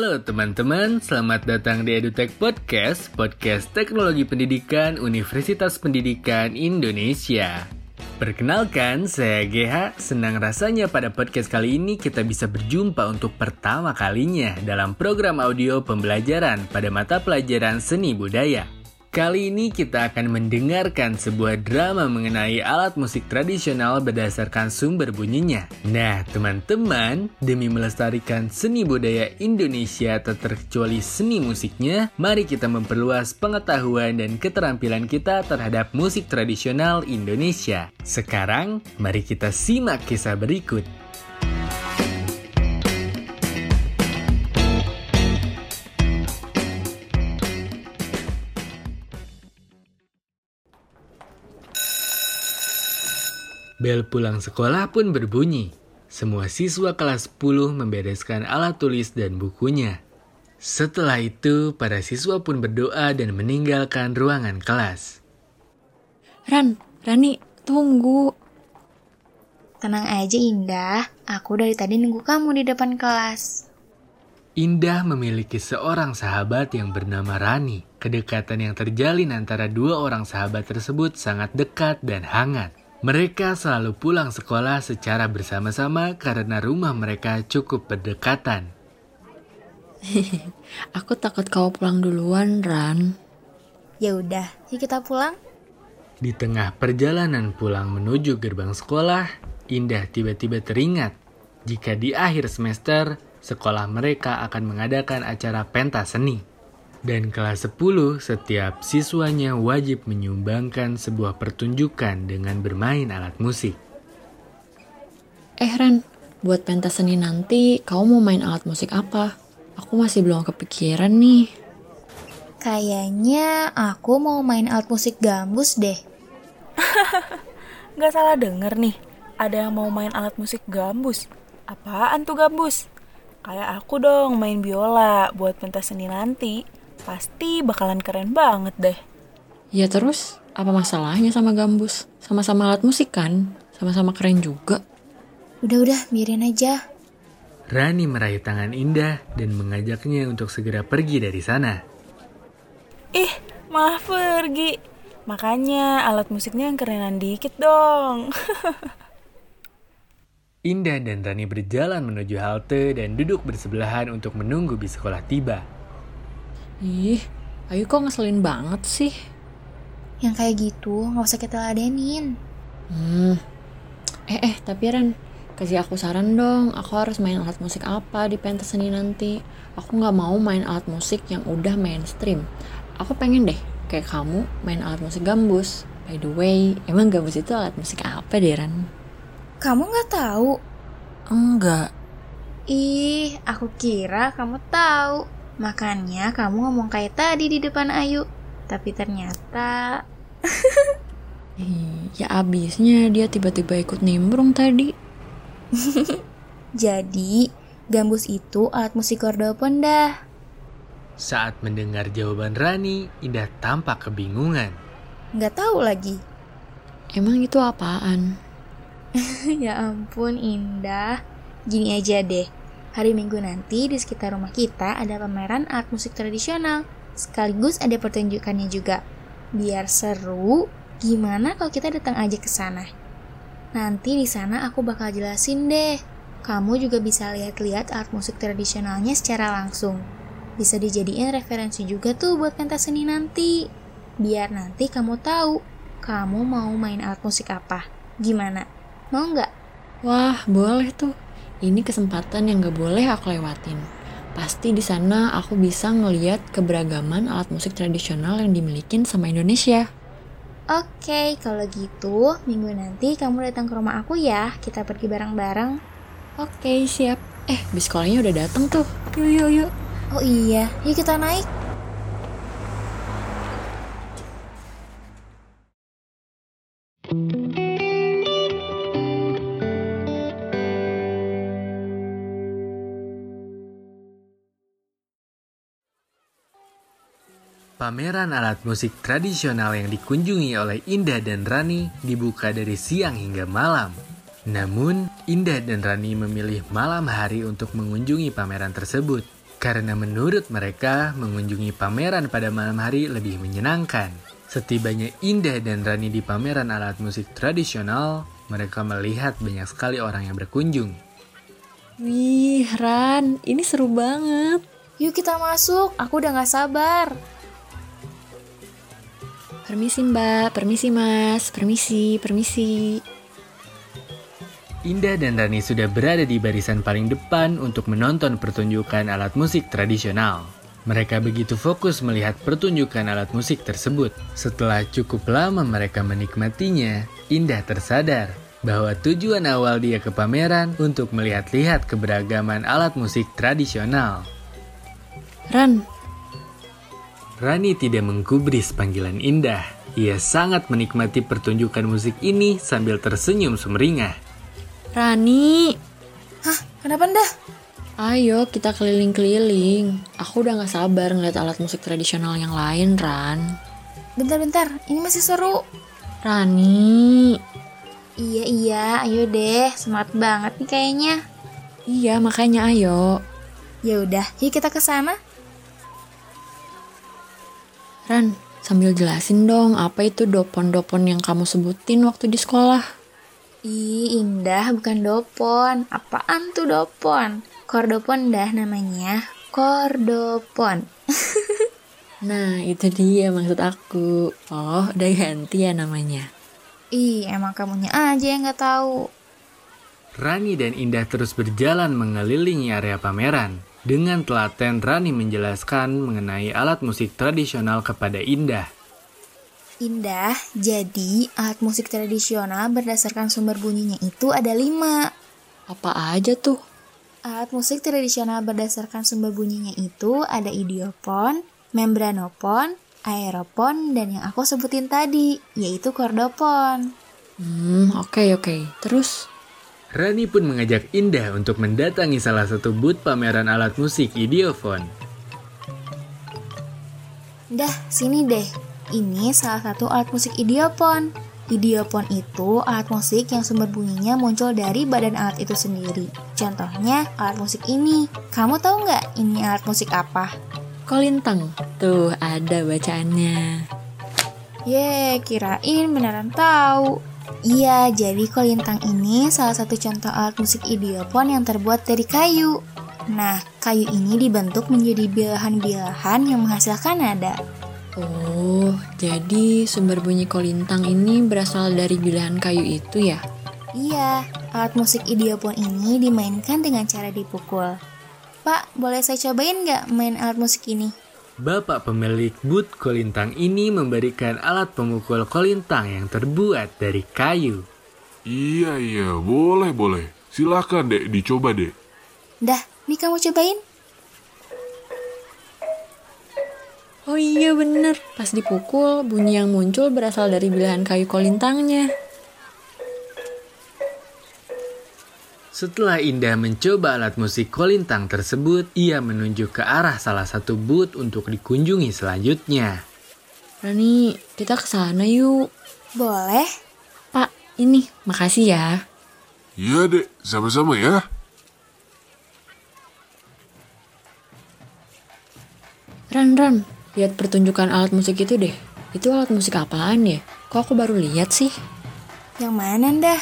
Halo teman-teman, selamat datang di EduTech Podcast, podcast teknologi pendidikan Universitas Pendidikan Indonesia. Perkenalkan, saya GH. Senang rasanya pada podcast kali ini kita bisa berjumpa untuk pertama kalinya dalam program audio pembelajaran pada mata pelajaran seni budaya. Kali ini kita akan mendengarkan sebuah drama mengenai alat musik tradisional berdasarkan sumber bunyinya. Nah, teman-teman, demi melestarikan seni budaya Indonesia tak terkecuali seni musiknya, mari kita memperluas pengetahuan dan keterampilan kita terhadap musik tradisional Indonesia. Sekarang, mari kita simak kisah berikut. Bel pulang sekolah pun berbunyi. Semua siswa kelas 10 membereskan alat tulis dan bukunya. Setelah itu, para siswa pun berdoa dan meninggalkan ruangan kelas. Ran, Rani, tunggu. Tenang aja Indah, aku dari tadi nunggu kamu di depan kelas. Indah memiliki seorang sahabat yang bernama Rani. Kedekatan yang terjalin antara dua orang sahabat tersebut sangat dekat dan hangat. Mereka selalu pulang sekolah secara bersama-sama karena rumah mereka cukup berdekatan. Aku takut kau pulang duluan, Ran. Ya udah, yuk kita pulang. Di tengah perjalanan pulang menuju gerbang sekolah, Indah tiba-tiba teringat jika di akhir semester sekolah mereka akan mengadakan acara pentas seni. Dan kelas 10, setiap siswanya wajib menyumbangkan sebuah pertunjukan dengan bermain alat musik. Eh Ren, buat pentas seni nanti kau mau main alat musik apa? Aku masih belum kepikiran nih. Kayaknya aku mau main alat musik gambus deh. Gak salah denger nih, ada yang mau main alat musik gambus. Apaan tuh gambus? Kayak aku dong main biola buat pentas seni nanti. Pasti bakalan keren banget deh. Ya terus, apa masalahnya sama gambus? Sama-sama alat musik kan? Sama-sama keren juga. Udah-udah, biarin aja. Rani meraih tangan Indah dan mengajaknya untuk segera pergi dari sana. Ih, malah pergi. Makanya alat musiknya yang kerenan dikit dong. Indah dan Rani berjalan menuju halte dan duduk bersebelahan untuk menunggu bis sekolah tiba. Ih, Ayu kok ngeselin banget sih? Yang kayak gitu nggak usah kita ladenin. Hmm. Eh, eh, tapi Ren, kasih aku saran dong. Aku harus main alat musik apa di pentas seni nanti. Aku nggak mau main alat musik yang udah mainstream. Aku pengen deh, kayak kamu main alat musik gambus. By the way, emang gambus itu alat musik apa deh, Ren? Kamu nggak tahu? Enggak. Ih, aku kira kamu tahu. Makanya kamu ngomong kayak tadi di depan Ayu. Tapi ternyata... Ya abisnya dia tiba-tiba ikut nimbrung tadi. Jadi, gambus itu alat musik kordopon dah. Saat mendengar jawaban Rani, Indah tampak kebingungan. Nggak tahu lagi. Emang itu apaan? ya ampun Indah. Gini aja deh. Hari Minggu nanti di sekitar rumah kita ada pameran alat musik tradisional. Sekaligus ada pertunjukannya juga. Biar seru, gimana kalau kita datang aja ke sana? Nanti di sana aku bakal jelasin deh. Kamu juga bisa lihat-lihat alat musik tradisionalnya secara langsung. Bisa dijadiin referensi juga tuh buat pentas seni nanti. Biar nanti kamu tahu kamu mau main alat musik apa. Gimana? Mau nggak? Wah, boleh tuh. Ini kesempatan yang gak boleh aku lewatin. Pasti di sana aku bisa ngeliat keberagaman alat musik tradisional yang dimilikin sama Indonesia. Oke, kalau gitu minggu nanti kamu datang ke rumah aku ya. Kita pergi bareng-bareng. Oke, siap. Eh, bis sekolahnya udah datang tuh. Yuk, yuk, yuk. Oh iya, yuk kita naik. Pameran alat musik tradisional yang dikunjungi oleh Indah dan Rani dibuka dari siang hingga malam. Namun, Indah dan Rani memilih malam hari untuk mengunjungi pameran tersebut. Karena menurut mereka, mengunjungi pameran pada malam hari lebih menyenangkan. Setibanya Indah dan Rani di pameran alat musik tradisional, mereka melihat banyak sekali orang yang berkunjung. Wih, Ran, ini seru banget. Yuk kita masuk, aku udah gak sabar. Permisi mbak, permisi mas, permisi, permisi. Indah dan Rani sudah berada di barisan paling depan untuk menonton pertunjukan alat musik tradisional. Mereka begitu fokus melihat pertunjukan alat musik tersebut. Setelah cukup lama mereka menikmatinya, Indah tersadar bahwa tujuan awal dia ke pameran untuk melihat-lihat keberagaman alat musik tradisional. Ran, Rani tidak menggubris panggilan Indah. Ia sangat menikmati pertunjukan musik ini sambil tersenyum sumringah. Rani, Hah, kenapa ndah? ayo kita keliling-keliling. Aku udah gak sabar ngeliat alat musik tradisional yang lain, Ran. Bentar-bentar, ini masih seru. Rani, Iya iya, ayo deh, semangat banget nih kayaknya. iya makanya ayo. Ya udah, yuk kita ke sana. Ran, sambil jelasin dong apa itu dopon-dopon yang kamu sebutin waktu di sekolah. Ih, indah bukan dopon. Apaan tuh dopon? Kordopon dah namanya. Kordopon. Nah, itu dia maksud aku. Oh, udah ganti ya namanya. Ih, emang kamunya aja yang nggak tahu. Rani dan Indah terus berjalan mengelilingi area pameran. Dengan telaten Rani menjelaskan mengenai alat musik tradisional kepada Indah. Indah, jadi alat musik tradisional berdasarkan sumber bunyinya itu ada lima. Apa aja tuh? Alat musik tradisional berdasarkan sumber bunyinya itu ada idiopon, membranopon, aeropon, dan yang aku sebutin tadi, yaitu kordopon. Hmm, oke oke. Terus? Rani pun mengajak Indah untuk mendatangi salah satu booth pameran alat musik Ideophone. Dah, sini deh. Ini salah satu alat musik idiopon. Idiopon itu alat musik yang sumber bunyinya muncul dari badan alat itu sendiri. Contohnya alat musik ini. Kamu tahu nggak ini alat musik apa? Kolintang. Tuh, ada bacaannya. Ye, kirain beneran tahu. Iya, jadi kolintang ini salah satu contoh alat musik idiopon yang terbuat dari kayu. Nah, kayu ini dibentuk menjadi bilahan-bilahan yang menghasilkan nada. Oh, jadi sumber bunyi kolintang ini berasal dari bilahan kayu itu ya? Iya, alat musik idiopon ini dimainkan dengan cara dipukul. Pak, boleh saya cobain nggak main alat musik ini? Bapak pemilik booth kolintang ini memberikan alat pemukul kolintang yang terbuat dari kayu. Iya iya, boleh boleh. Silakan dek, dicoba dek. Dah, nih kamu cobain. Oh iya bener, pas dipukul bunyi yang muncul berasal dari bilahan kayu kolintangnya. Setelah Indah mencoba alat musik kolintang tersebut, ia menunjuk ke arah salah satu booth untuk dikunjungi selanjutnya. Rani, kita ke sana yuk. Boleh? Pak, ini, makasih ya. Iya dek, sama-sama ya. Ran, Ran, lihat pertunjukan alat musik itu deh. Itu alat musik apaan ya? Kok aku baru lihat sih? Yang mana dah?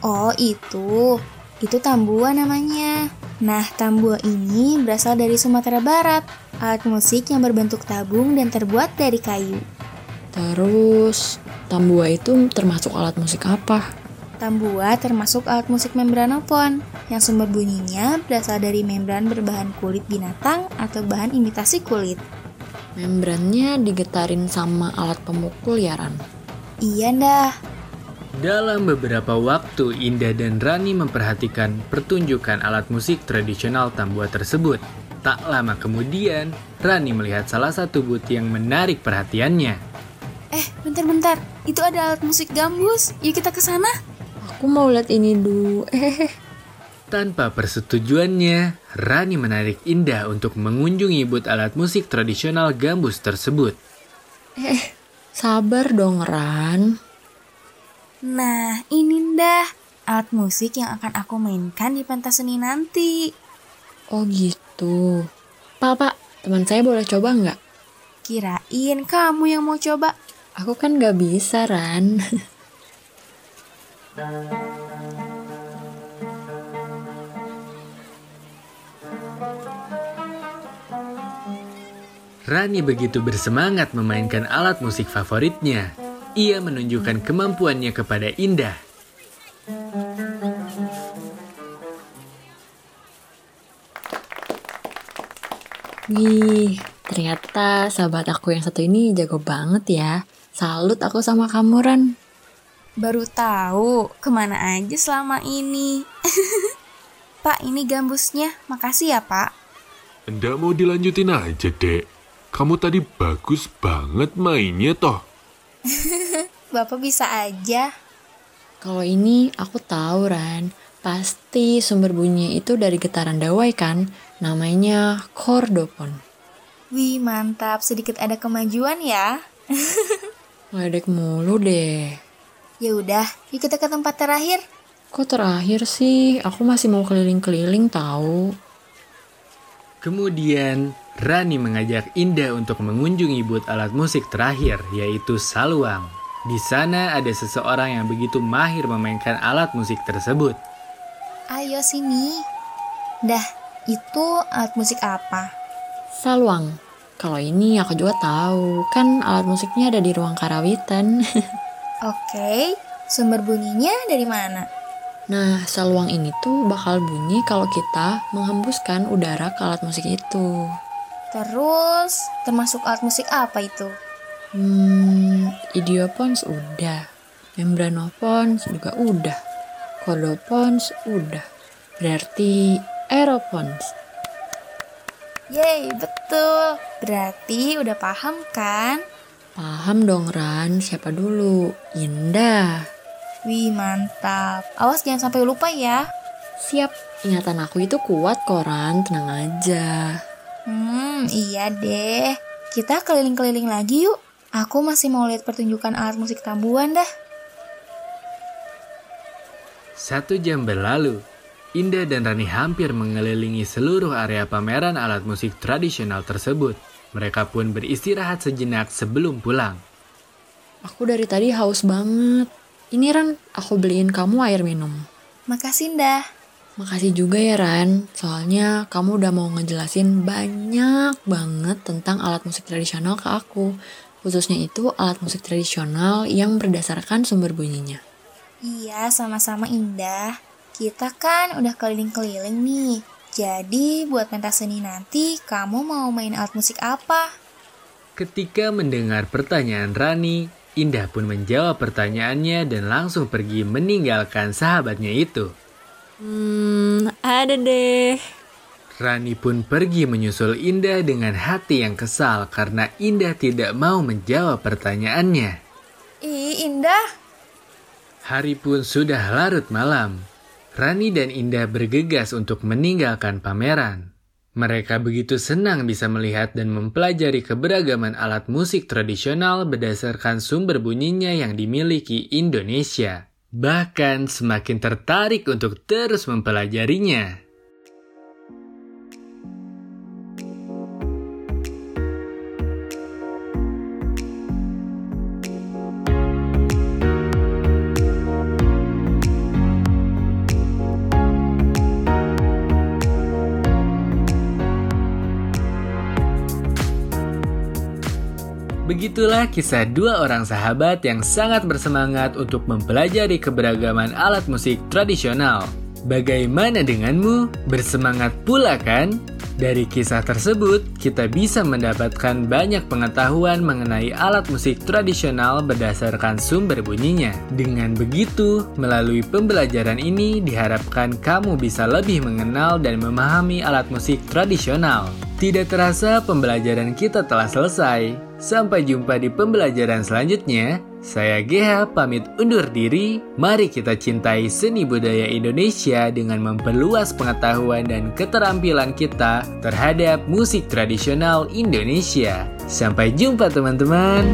Oh, itu. Itu tambua namanya. Nah, tambua ini berasal dari Sumatera Barat. Alat musik yang berbentuk tabung dan terbuat dari kayu. Terus, tambua itu termasuk alat musik apa? Tambua termasuk alat musik membranopon, yang sumber bunyinya berasal dari membran berbahan kulit binatang atau bahan imitasi kulit. Membrannya digetarin sama alat pemukul ya, Ran? Iya dah, Dalam beberapa waktu, Indah dan Rani memperhatikan pertunjukan alat musik tradisional Tambua tersebut. Tak lama kemudian, Rani melihat salah satu booth yang menarik perhatiannya. Eh, bentar-bentar. Itu ada alat musik gambus. Yuk kita ke sana. Aku mau lihat ini dulu. Eh, Tanpa persetujuannya, Rani menarik Indah untuk mengunjungi booth alat musik tradisional gambus tersebut. sabar dong, Ran. Nah, ini dah alat musik yang akan aku mainkan di pentas seni nanti. Oh gitu. Pak, pak, teman saya boleh coba nggak? Kirain kamu yang mau coba. Aku kan nggak bisa, Ran. Rani begitu bersemangat memainkan alat musik favoritnya. Ia menunjukkan kemampuannya kepada Indah. Wih, ternyata sahabat aku yang satu ini jago banget ya. Salut aku sama kamu, Ran. Baru tahu ke mana aja selama ini. Pak, ini gambusnya. Makasih ya, Pak. Nggak mau dilanjutin aja, Dek. Kamu tadi bagus banget mainnya toh. Bapak bisa aja. Kalau ini aku tahu, Ran. Pasti sumber bunyi itu dari getaran dawai kan? Namanya kordopon. Wih, mantap. Sedikit ada kemajuan ya. Ledek mulu deh. Ya udah, yuk kita ke tempat terakhir. Kok terakhir sih? Aku masih mau keliling-keliling tahu. Kemudian, Rani mengajak Indah untuk mengunjungi booth alat musik terakhir, yaitu Saluang. Di sana ada seseorang yang begitu mahir memainkan alat musik tersebut. Ayo sini. Dah, itu alat musik apa? Saluang. Kalau ini aku juga tahu, kan alat musiknya ada di ruang karawitan. Oke, sumber bunyinya dari mana? Nah, saluang ini tuh bakal bunyi kalau kita menghembuskan udara ke alat musik itu. Terus, termasuk alat musik apa itu? Hmm, idiopons udah. Membranopons juga udah. Kodopons udah. Berarti aeropons. Yeay, betul. Berarti udah paham kan? Paham dong Ran, siapa dulu? Indah. Wih, mantap. Awas jangan sampai lupa ya. Siap, ingatan aku itu kuat koran, tenang aja. Hmm, iya deh. Kita keliling-keliling lagi yuk. Aku masih mau lihat pertunjukan alat musik tambuhan dah. Satu jam berlalu, Indah dan Rani hampir mengelilingi seluruh area pameran alat musik tradisional tersebut. Mereka pun beristirahat sejenak sebelum pulang. Aku dari tadi haus banget. Ini Ran, aku beliin kamu air minum. Makasih dah. Makasih juga ya Ran, soalnya kamu udah mau ngejelasin banyak banget tentang alat musik tradisional ke aku. Khususnya itu alat musik tradisional yang berdasarkan sumber bunyinya. Iya, sama-sama indah. Kita kan udah keliling-keliling nih. Jadi buat pentas seni nanti, kamu mau main alat musik apa? Ketika mendengar pertanyaan Rani, Indah pun menjawab pertanyaannya dan langsung pergi meninggalkan sahabatnya itu. Hmm, ada deh. Rani pun pergi menyusul Indah dengan hati yang kesal karena Indah tidak mau menjawab pertanyaannya. Ih, indah. Hari pun sudah larut malam. Rani dan Indah bergegas untuk meninggalkan pameran. Mereka begitu senang bisa melihat dan mempelajari keberagaman alat musik tradisional berdasarkan sumber bunyinya yang dimiliki Indonesia. Bahkan semakin tertarik untuk terus mempelajarinya. Begitulah kisah dua orang sahabat yang sangat bersemangat untuk mempelajari keberagaman alat musik tradisional. Bagaimana denganmu? Bersemangat pula kan? Dari kisah tersebut, kita bisa mendapatkan banyak pengetahuan mengenai alat musik tradisional berdasarkan sumber bunyinya. Dengan begitu, melalui pembelajaran ini diharapkan kamu bisa lebih mengenal dan memahami alat musik tradisional. Tidak terasa pembelajaran kita telah selesai. Sampai jumpa di pembelajaran selanjutnya. Saya GH pamit undur diri. Mari kita cintai seni budaya Indonesia dengan memperluas pengetahuan dan keterampilan kita terhadap musik tradisional Indonesia. Sampai jumpa teman-teman.